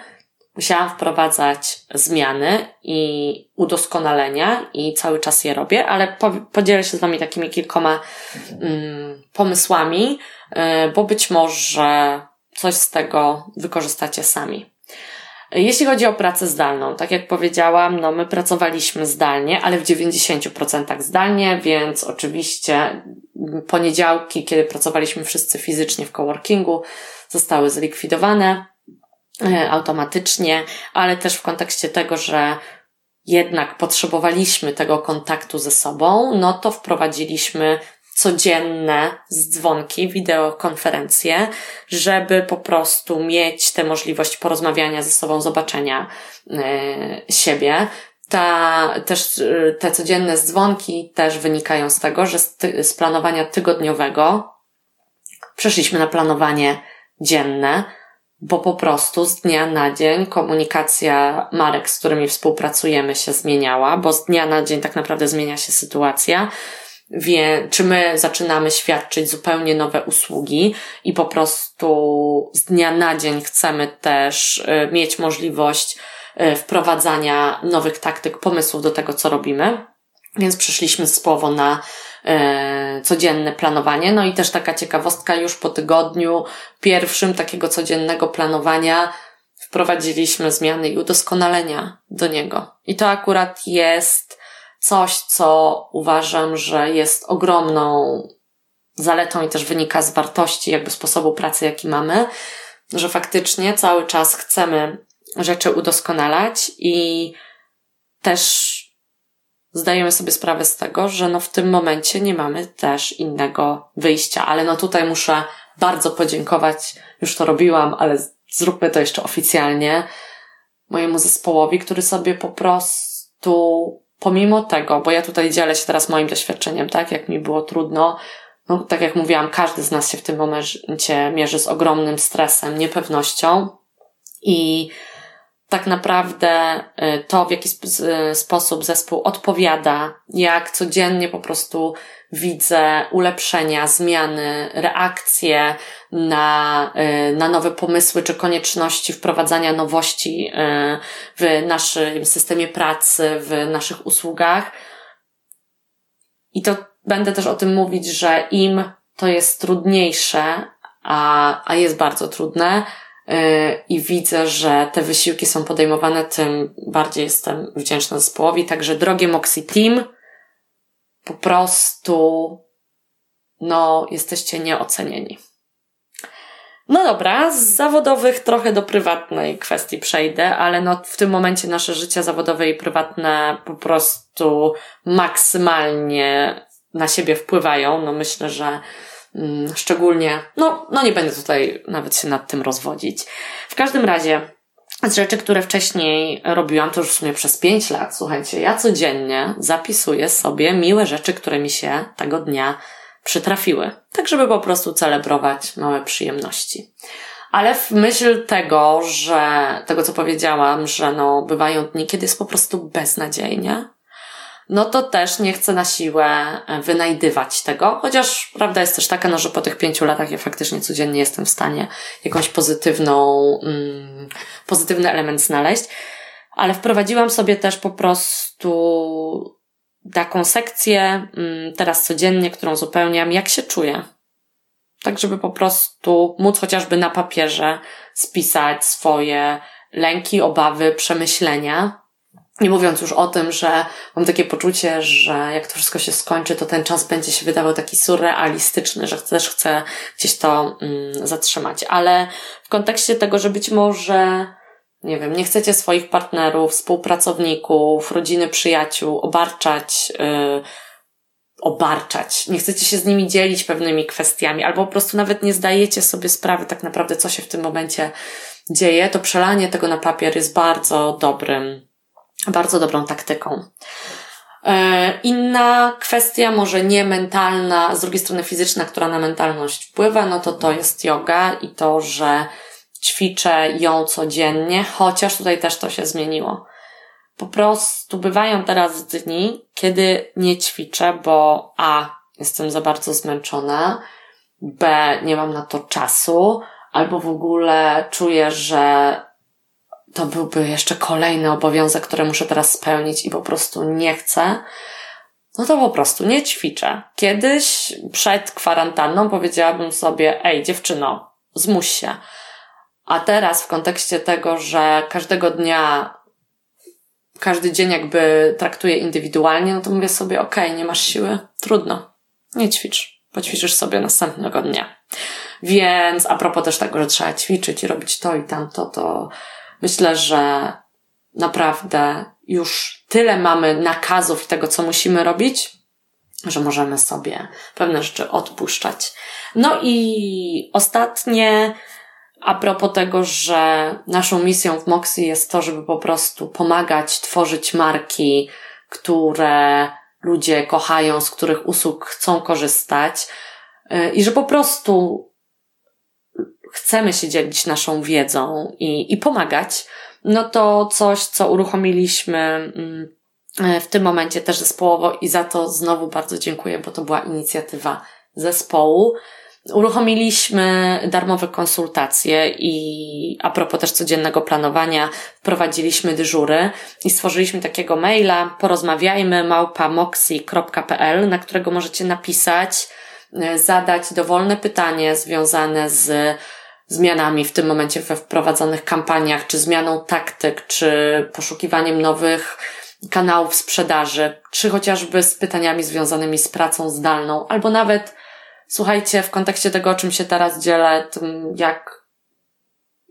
musiałam wprowadzać zmiany i udoskonalenia i cały czas je robię, ale podzielę się z Wami takimi kilkoma mm, pomysłami, bo być może coś z tego wykorzystacie sami. Jeśli chodzi o pracę zdalną, tak jak powiedziałam, no my pracowaliśmy zdalnie, ale w 90% zdalnie, więc oczywiście poniedziałki, kiedy pracowaliśmy wszyscy fizycznie w coworkingu, zostały zlikwidowane e, automatycznie, ale też w kontekście tego, że jednak potrzebowaliśmy tego kontaktu ze sobą, no to wprowadziliśmy codzienne dzwonki, wideokonferencje, żeby po prostu mieć tę możliwość porozmawiania ze sobą, zobaczenia y, siebie. Ta, też e, te codzienne dzwonki też wynikają z tego, że z, ty, z planowania tygodniowego przeszliśmy na planowanie dzienne, bo po prostu z dnia na dzień komunikacja marek, z którymi współpracujemy się zmieniała, bo z dnia na dzień tak naprawdę zmienia się sytuacja wie, czy my zaczynamy świadczyć zupełnie nowe usługi i po prostu z dnia na dzień chcemy też y, mieć możliwość y, wprowadzania nowych taktyk, pomysłów do tego, co robimy. Więc przeszliśmy słowo na e, codzienne planowanie. No i też taka ciekawostka, już po tygodniu pierwszym takiego codziennego planowania wprowadziliśmy zmiany i udoskonalenia do niego. I to akurat jest coś, co uważam, że jest ogromną zaletą i też wynika z wartości jakby sposobu pracy, jaki mamy, że faktycznie cały czas chcemy rzeczy udoskonalać i też zdajemy sobie sprawę z tego, że no w tym momencie nie mamy też innego wyjścia, ale no tutaj muszę bardzo podziękować, już to robiłam, ale zróbmy to jeszcze oficjalnie, mojemu zespołowi, który sobie po prostu pomimo tego, bo ja tutaj dzielę się teraz moim doświadczeniem, tak, jak mi było trudno, no tak jak mówiłam, każdy z nas się w tym momencie mierzy z ogromnym stresem, niepewnością i tak naprawdę y, to, w jaki sposób zespół odpowiada, jak codziennie po prostu widzę ulepszenia, zmiany, reakcje na, y, na nowe pomysły czy konieczności wprowadzania nowości y, w naszym systemie pracy, w naszych usługach. I to będę też o tym mówić, że im to jest trudniejsze, a, a jest bardzo trudne, i widzę, że te wysiłki są podejmowane, tym bardziej jestem wdzięczna zespołowi. Także drogie Moxie Team, po prostu, no, jesteście nieocenieni. No dobra, z zawodowych trochę do prywatnej kwestii przejdę, ale no w tym momencie nasze życie zawodowe i prywatne po prostu maksymalnie na siebie wpływają. No myślę, że szczególnie, no, no nie będę tutaj nawet się nad tym rozwodzić. W każdym razie, z rzeczy, które wcześniej robiłam, to już w sumie przez pięć lat, słuchajcie, ja codziennie zapisuję sobie miłe rzeczy, które mi się tego dnia przytrafiły. Tak, żeby po prostu celebrować małe przyjemności. Ale w myśl tego, że tego co powiedziałam, że no, bywają dni, kiedy jest po prostu beznadziejnie, no to też nie chcę na siłę e, wynajdywać tego, chociaż prawda jest też taka, no, że po tych pięciu latach ja faktycznie codziennie jestem w stanie jakąś pozytywną, mm, pozytywny element znaleźć, ale wprowadziłam sobie też po prostu taką sekcję mm, teraz codziennie, którą zupełniam, jak się czuję. Tak, żeby po prostu móc chociażby na papierze spisać swoje lęki, obawy, przemyślenia, nie mówiąc już o tym, że mam takie poczucie, że jak to wszystko się skończy, to ten czas będzie się wydawał taki surrealistyczny, że też chcę gdzieś to mm, zatrzymać. Ale w kontekście tego, że być może, nie wiem, nie chcecie swoich partnerów, współpracowników, rodziny, przyjaciół obarczać, yy, obarczać. Nie chcecie się z nimi dzielić pewnymi kwestiami, albo po prostu nawet nie zdajecie sobie sprawy tak naprawdę, co się w tym momencie dzieje, to przelanie tego na papier jest bardzo dobrym bardzo dobrą taktyką. E, inna kwestia, może nie mentalna, z drugiej strony fizyczna, która na mentalność wpływa, no to to jest yoga i to, że ćwiczę ją codziennie, chociaż tutaj też to się zmieniło. Po prostu bywają teraz dni, kiedy nie ćwiczę, bo A, jestem za bardzo zmęczona, B, nie mam na to czasu, albo w ogóle czuję, że to byłby jeszcze kolejny obowiązek, który muszę teraz spełnić i po prostu nie chcę, no to po prostu nie ćwiczę. Kiedyś przed kwarantanną powiedziałabym sobie, ej dziewczyno, zmuś się. A teraz w kontekście tego, że każdego dnia, każdy dzień jakby traktuję indywidualnie, no to mówię sobie, okej, okay, nie masz siły, trudno, nie ćwicz, poćwiczysz sobie następnego dnia. Więc a propos też tego, że trzeba ćwiczyć i robić to i tamto, to Myślę, że naprawdę już tyle mamy nakazów tego, co musimy robić, że możemy sobie pewne rzeczy odpuszczać. No i ostatnie, a propos tego, że naszą misją w Moxie jest to, żeby po prostu pomagać tworzyć marki, które ludzie kochają, z których usług chcą korzystać i że po prostu chcemy się dzielić naszą wiedzą i, i pomagać, no to coś, co uruchomiliśmy mm, e, w tym momencie też zespołowo i za to znowu bardzo dziękuję, bo to była inicjatywa zespołu. Uruchomiliśmy darmowe konsultacje i a propos też codziennego planowania, wprowadziliśmy dyżury i stworzyliśmy takiego maila porozmawiajmy małpamoxi.pl, na którego możecie napisać, e, zadać dowolne pytanie związane z zmianami w tym momencie we wprowadzonych kampaniach, czy zmianą taktyk, czy poszukiwaniem nowych kanałów sprzedaży, czy chociażby z pytaniami związanymi z pracą zdalną, albo nawet, słuchajcie, w kontekście tego, o czym się teraz dzielę, tym jak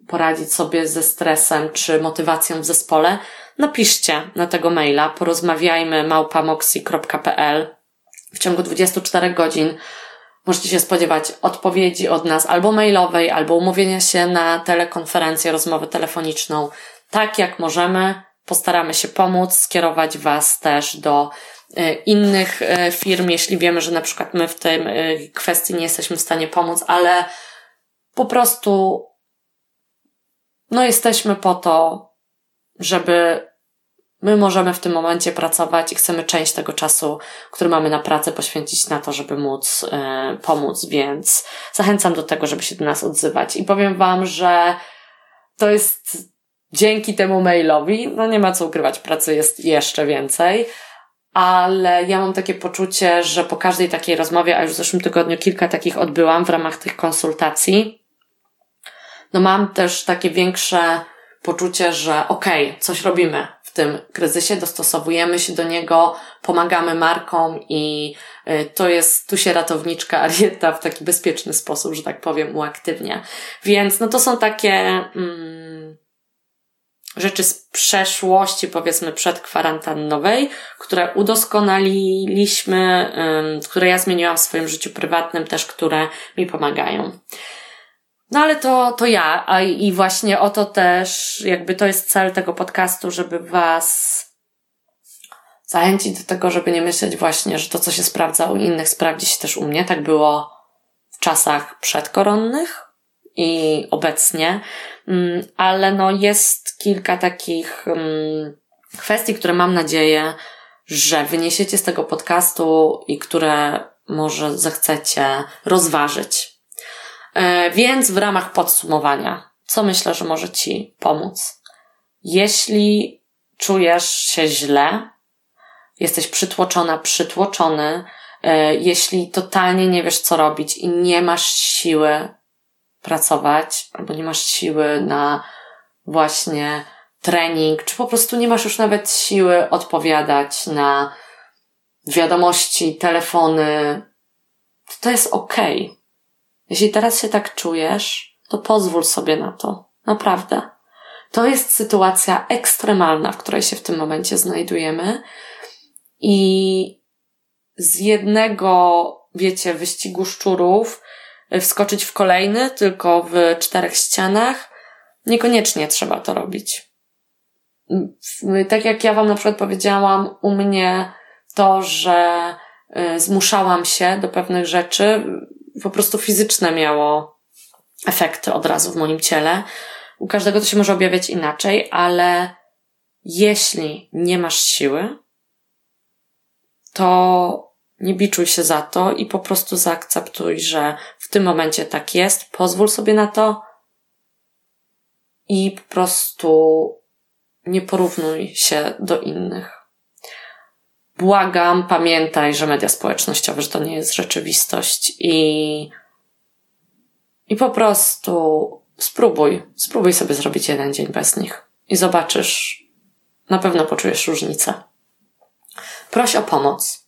poradzić sobie ze stresem czy motywacją w zespole, napiszcie na tego maila, porozmawiajmy małpamoxi.pl w ciągu 24 godzin Możecie się spodziewać odpowiedzi od nas albo mailowej, albo umówienia się na telekonferencję, rozmowę telefoniczną. Tak jak możemy, postaramy się pomóc, skierować Was też do e, innych e, firm, jeśli wiemy, że na przykład my w tej e, kwestii nie jesteśmy w stanie pomóc, ale po prostu no jesteśmy po to, żeby My możemy w tym momencie pracować i chcemy część tego czasu, który mamy na pracę, poświęcić na to, żeby móc e, pomóc, więc zachęcam do tego, żeby się do nas odzywać. I powiem Wam, że to jest dzięki temu mailowi, no nie ma co ukrywać, pracy jest jeszcze więcej, ale ja mam takie poczucie, że po każdej takiej rozmowie, a już w zeszłym tygodniu kilka takich odbyłam w ramach tych konsultacji, no mam też takie większe poczucie, że okej, okay, coś robimy, tym kryzysie, dostosowujemy się do niego, pomagamy markom i y, to jest, tu się ratowniczka Arieta w taki bezpieczny sposób, że tak powiem, uaktywnia. Więc no to są takie mm, rzeczy z przeszłości, powiedzmy przedkwarantannowej, które udoskonaliliśmy, które ja zmieniłam w swoim życiu prywatnym też, które mi pomagają. No ale to, to ja, a i właśnie o to też, jakby to jest cel tego podcastu, żeby was zachęcić do tego, żeby nie myśleć właśnie, że to, co się sprawdza u innych, sprawdzi się też u mnie. Tak było w czasach przedkoronnych i obecnie, mm, ale no jest kilka takich mm, kwestii, które mam nadzieję że wyniesiecie z tego podcastu i które może zechcecie rozważyć. E, więc w ramach podsumowania, co myślę, że może Ci pomóc? Jeśli czujesz się źle, jesteś przytłoczona, przytłoczony, e, jeśli totalnie nie wiesz, co robić i nie masz siły pracować, albo nie masz siły na właśnie trening, czy po prostu nie masz już nawet siły odpowiadać na wiadomości, telefony, to jest okej. Jeśli teraz się tak czujesz, to pozwól sobie na to. Naprawdę. To jest sytuacja ekstremalna, w której się w tym momencie znajdujemy. I z jednego, wiecie, wyścigu szczurów wskoczyć w kolejny, tylko w czterech ścianach, niekoniecznie trzeba to robić. Tak jak ja Wam na przykład powiedziałam, u mnie to, że y, zmuszałam się do pewnych rzeczy, po prostu fizyczne miało efekty od razu w moim ciele. U każdego to się może objawiać inaczej, ale jeśli nie masz siły, to nie biczuj się za to i po prostu zaakceptuj, że w tym momencie tak jest, pozwól sobie na to i po prostu nie porównuj się do innych. Błagam, pamiętaj, że media społecznościowe, że to nie jest rzeczywistość i, i po prostu spróbuj, spróbuj sobie zrobić jeden dzień bez nich i zobaczysz, na pewno poczujesz różnicę. Proś o pomoc.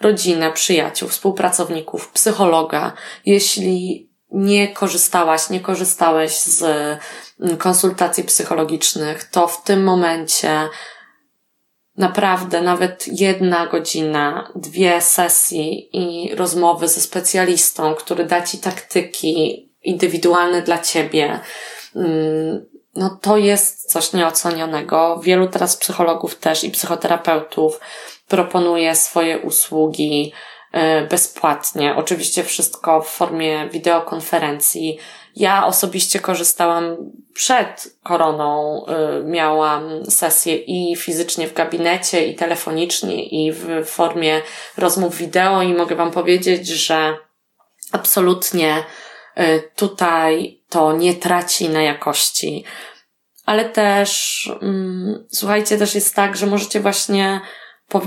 Rodzinę, przyjaciół, współpracowników, psychologa. Jeśli nie korzystałaś, nie korzystałeś z konsultacji psychologicznych, to w tym momencie naprawdę nawet jedna godzina, dwie sesje i rozmowy ze specjalistą, który da ci taktyki indywidualne dla ciebie, mm, no to jest coś nieocenionego. Wielu teraz psychologów też i psychoterapeutów proponuje swoje usługi bezpłatnie. Oczywiście wszystko w formie wideokonferencji. Ja osobiście korzystałam przed koroną, y, miałam sesję i fizycznie w gabinecie, i telefonicznie, i w formie rozmów wideo, i mogę Wam powiedzieć, że absolutnie y, tutaj to nie traci na jakości. Ale też, mm, słuchajcie, też jest tak, że możecie właśnie,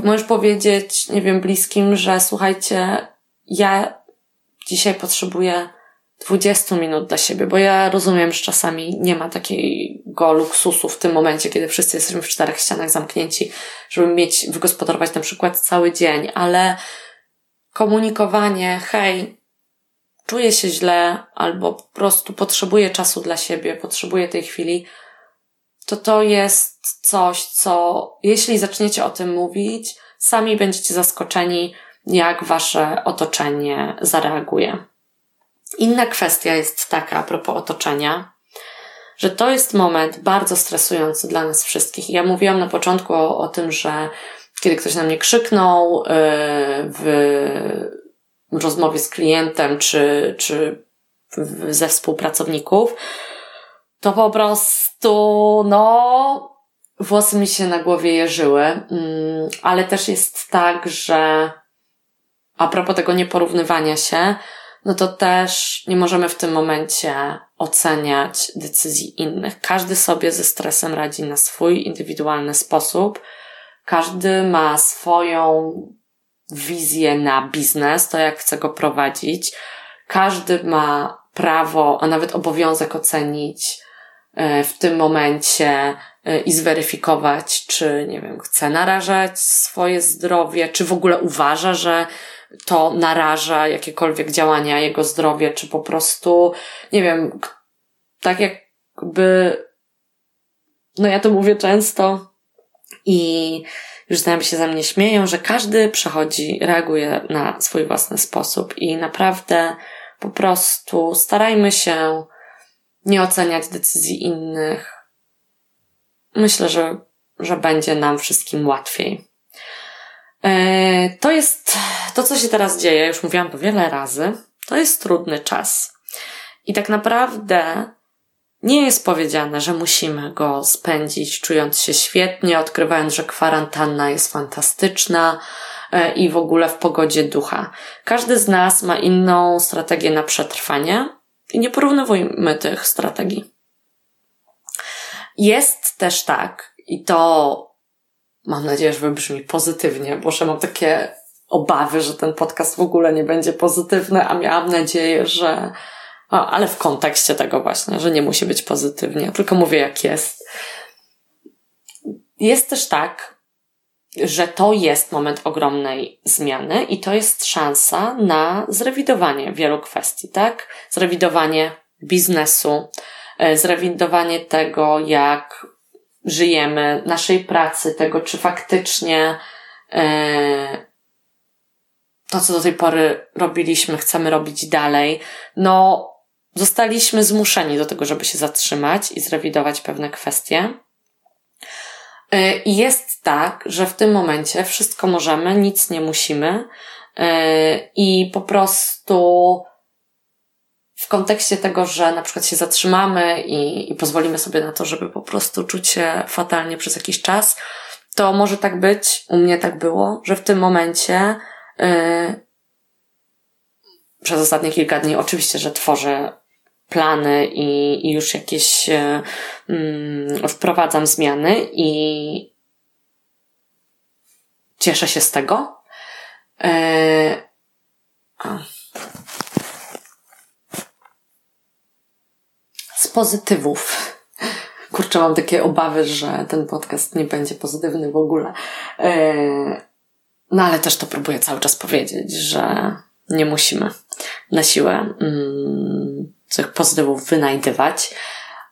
możesz powiedzieć, nie wiem, bliskim, że słuchajcie, ja dzisiaj potrzebuję 20 minut dla siebie, bo ja rozumiem, że czasami nie ma takiego luksusu w tym momencie, kiedy wszyscy jesteśmy w czterech ścianach zamknięci, żeby mieć, wygospodarować na przykład cały dzień, ale komunikowanie, hej, czuję się źle, albo po prostu potrzebuję czasu dla siebie, potrzebuję tej chwili, to to jest coś, co jeśli zaczniecie o tym mówić, sami będziecie zaskoczeni, jak wasze otoczenie zareaguje. Inna kwestia jest taka a propos otoczenia, że to jest moment bardzo stresujący dla nas wszystkich. Ja mówiłam na początku o, o tym, że kiedy ktoś na mnie krzyknął yy, w rozmowie z klientem czy, czy ze współpracowników, to po prostu, no, włosy mi się na głowie jeżyły, mm, ale też jest tak, że a propos tego nieporównywania się, no to też nie możemy w tym momencie oceniać decyzji innych. Każdy sobie ze stresem radzi na swój indywidualny sposób. Każdy ma swoją wizję na biznes, to jak chce go prowadzić. Każdy ma prawo, a nawet obowiązek ocenić w tym momencie e, i zweryfikować, czy, nie wiem, chce narażać swoje zdrowie, czy w ogóle uważa, że to naraża jakiekolwiek działania, jego zdrowie, czy po prostu, nie wiem, tak jakby, no ja to mówię często i już znajomi się ze mnie śmieją, że każdy przechodzi, reaguje na swój własny sposób i naprawdę po prostu starajmy się nie oceniać decyzji innych. Myślę, że, że będzie nam wszystkim łatwiej. E, to jest to, co się teraz dzieje, już mówiłam to wiele razy, to jest trudny czas. I tak naprawdę Nie jest powiedziane, że musimy go spędzić czując się świetnie, odkrywając, że kwarantanna jest fantastyczna e, i w ogóle w pogodzie ducha. Każdy z nas ma inną strategię na przetrwanie i nie porównujmy tych strategii. Jest też tak, i to mam nadzieję, że wybrzmi pozytywnie, bo że mam takie obawy, że ten podcast w ogóle nie będzie pozytywny, a miałam nadzieję, że ale w kontekście tego właśnie, że nie musi być pozytywnie, tylko mówię jak jest. Jest też tak, że to jest moment ogromnej zmiany i to jest szansa na zrewidowanie wielu kwestii, tak? Zrewidowanie biznesu, e, zrewidowanie tego, jak żyjemy, naszej pracy, tego, czy faktycznie e, to, co do tej pory robiliśmy, chcemy robić dalej. No, zostaliśmy zmuszeni do tego, żeby się zatrzymać i zrewidować pewne kwestie. E, I jest tak, że w tym momencie wszystko możemy, nic nie musimy e, i po prostu w kontekście tego, że na przykład się zatrzymamy i, i pozwolimy sobie na to, żeby po prostu czuć się fatalnie przez jakiś czas, to może tak być, u mnie tak było, że w tym momencie yy, przez ostatnie kilka dni oczywiście, że tworzę plany i, i już jakieś yy, wprowadzam zmiany i cieszę się z tego. Yy, z pozytywów. Kurczę, mam takie obawy, że ten podcast nie będzie pozytywny w ogóle. Yy, no ale też to próbuję cały czas powiedzieć, że nie musimy na siłę mm, tych pozytywów wynajdywać.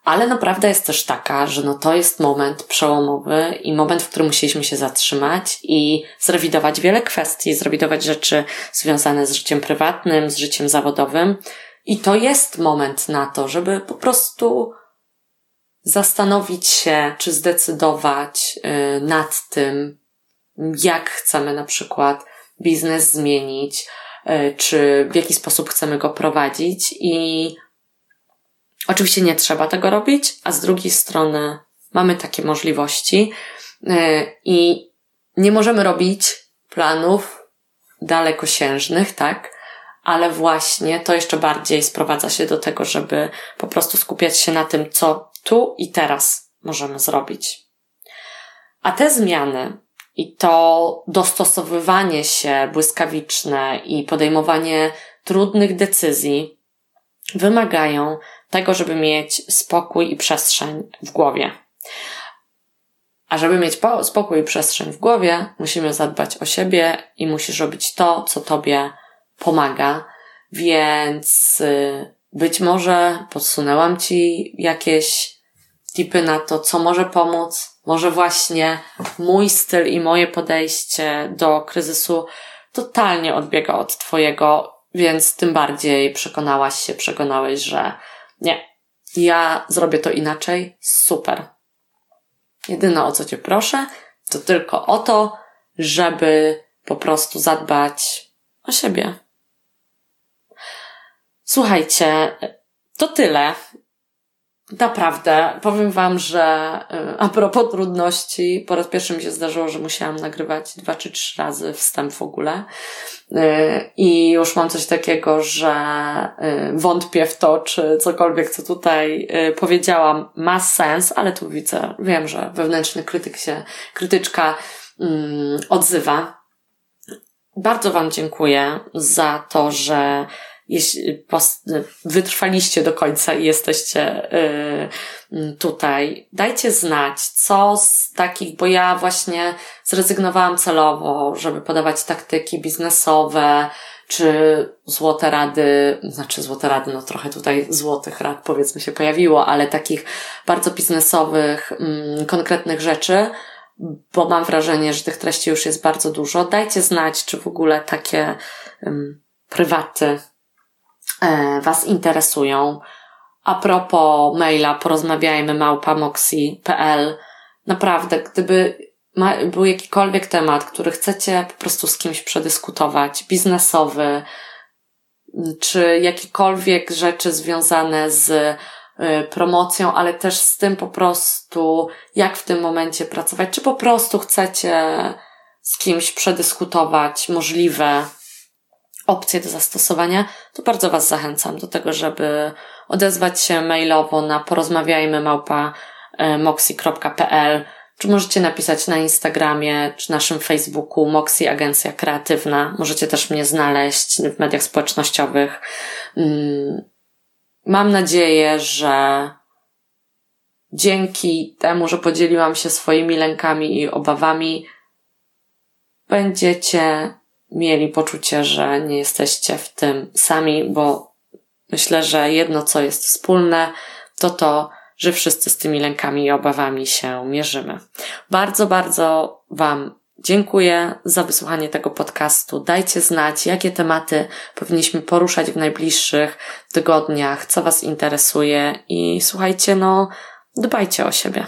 Ale no prawda jest też taka, że no to jest moment przełomowy i moment, w którym musieliśmy się zatrzymać i zrewidować wiele kwestii, zrewidować rzeczy związane z życiem prywatnym, z życiem zawodowym, i to jest moment na to, żeby po prostu zastanowić się, czy zdecydować y, nad tym, jak chcemy na przykład biznes zmienić, y, czy w jaki sposób chcemy go prowadzić. I oczywiście nie trzeba tego robić, a z drugiej strony mamy takie możliwości y, i nie możemy robić planów dalekosiężnych, tak? ale właśnie to jeszcze bardziej sprowadza się do tego, żeby po prostu skupiać się na tym, co tu i teraz możemy zrobić. A te zmiany i to dostosowywanie się błyskawiczne i podejmowanie trudnych decyzji wymagają tego, żeby mieć spokój i przestrzeń w głowie. A żeby mieć spokój i przestrzeń w głowie, musimy zadbać o siebie i musisz robić to, co tobie pomaga, więc y, być może podsunęłam Ci jakieś tipy na to, co może pomóc. Może właśnie mój styl i moje podejście do kryzysu totalnie odbiega od Twojego, więc tym bardziej przekonałaś się, przekonałeś, że nie, ja zrobię to inaczej. Super. Jedyne o co Cię proszę, to tylko o to, żeby po prostu zadbać o siebie, Słuchajcie, to tyle. Naprawdę, powiem Wam, że y, a propos trudności, po raz pierwszy mi się zdarzyło, że musiałam nagrywać dwa czy trzy razy wstęp w ogóle. Y, I już mam coś takiego, że y, wątpię w to, czy cokolwiek, co tutaj powiedziałam, ma sens, ale tu widzę, wiem, że wewnętrzny krytyk się, krytyczka mm, odzywa. Bardzo Wam dziękuję za to, że jeśli wytrwaliście do końca i jesteście y, tutaj, dajcie znać, co z takich, bo ja właśnie zrezygnowałam celowo, żeby podawać taktyki biznesowe, czy złote rady, znaczy złote rady, no trochę tutaj złotych rad powiedzmy się pojawiło, ale takich bardzo biznesowych, mm, konkretnych rzeczy, bo mam wrażenie, że tych treści już jest bardzo dużo. Dajcie znać, czy w ogóle takie um, prywaty Was interesują. A propos maila porozmawiajmy małpamoxi.pl Naprawdę, gdyby był jakikolwiek temat, który chcecie po prostu z kimś przedyskutować, biznesowy, czy jakiekolwiek rzeczy związane z y, promocją, ale też z tym po prostu, jak w tym momencie pracować. Czy po prostu chcecie z kimś przedyskutować możliwe opcje do zastosowania, to bardzo Was zachęcam do tego, żeby odezwać się mailowo na porozmawiajmy e, czy możecie napisać na Instagramie, czy naszym Facebooku Moxi Agencja Kreatywna. Możecie też mnie znaleźć w mediach społecznościowych. Mm, mam nadzieję, że dzięki temu, że podzieliłam się swoimi lękami i obawami, będziecie mieli poczucie, że nie jesteście w tym sami, bo myślę, że jedno, co jest wspólne, to to, że wszyscy z tymi lękami i obawami się mierzymy. Bardzo, bardzo Wam dziękuję za wysłuchanie tego podcastu. Dajcie znać, jakie tematy powinniśmy poruszać w najbliższych tygodniach, co Was interesuje i słuchajcie, no, dbajcie o siebie.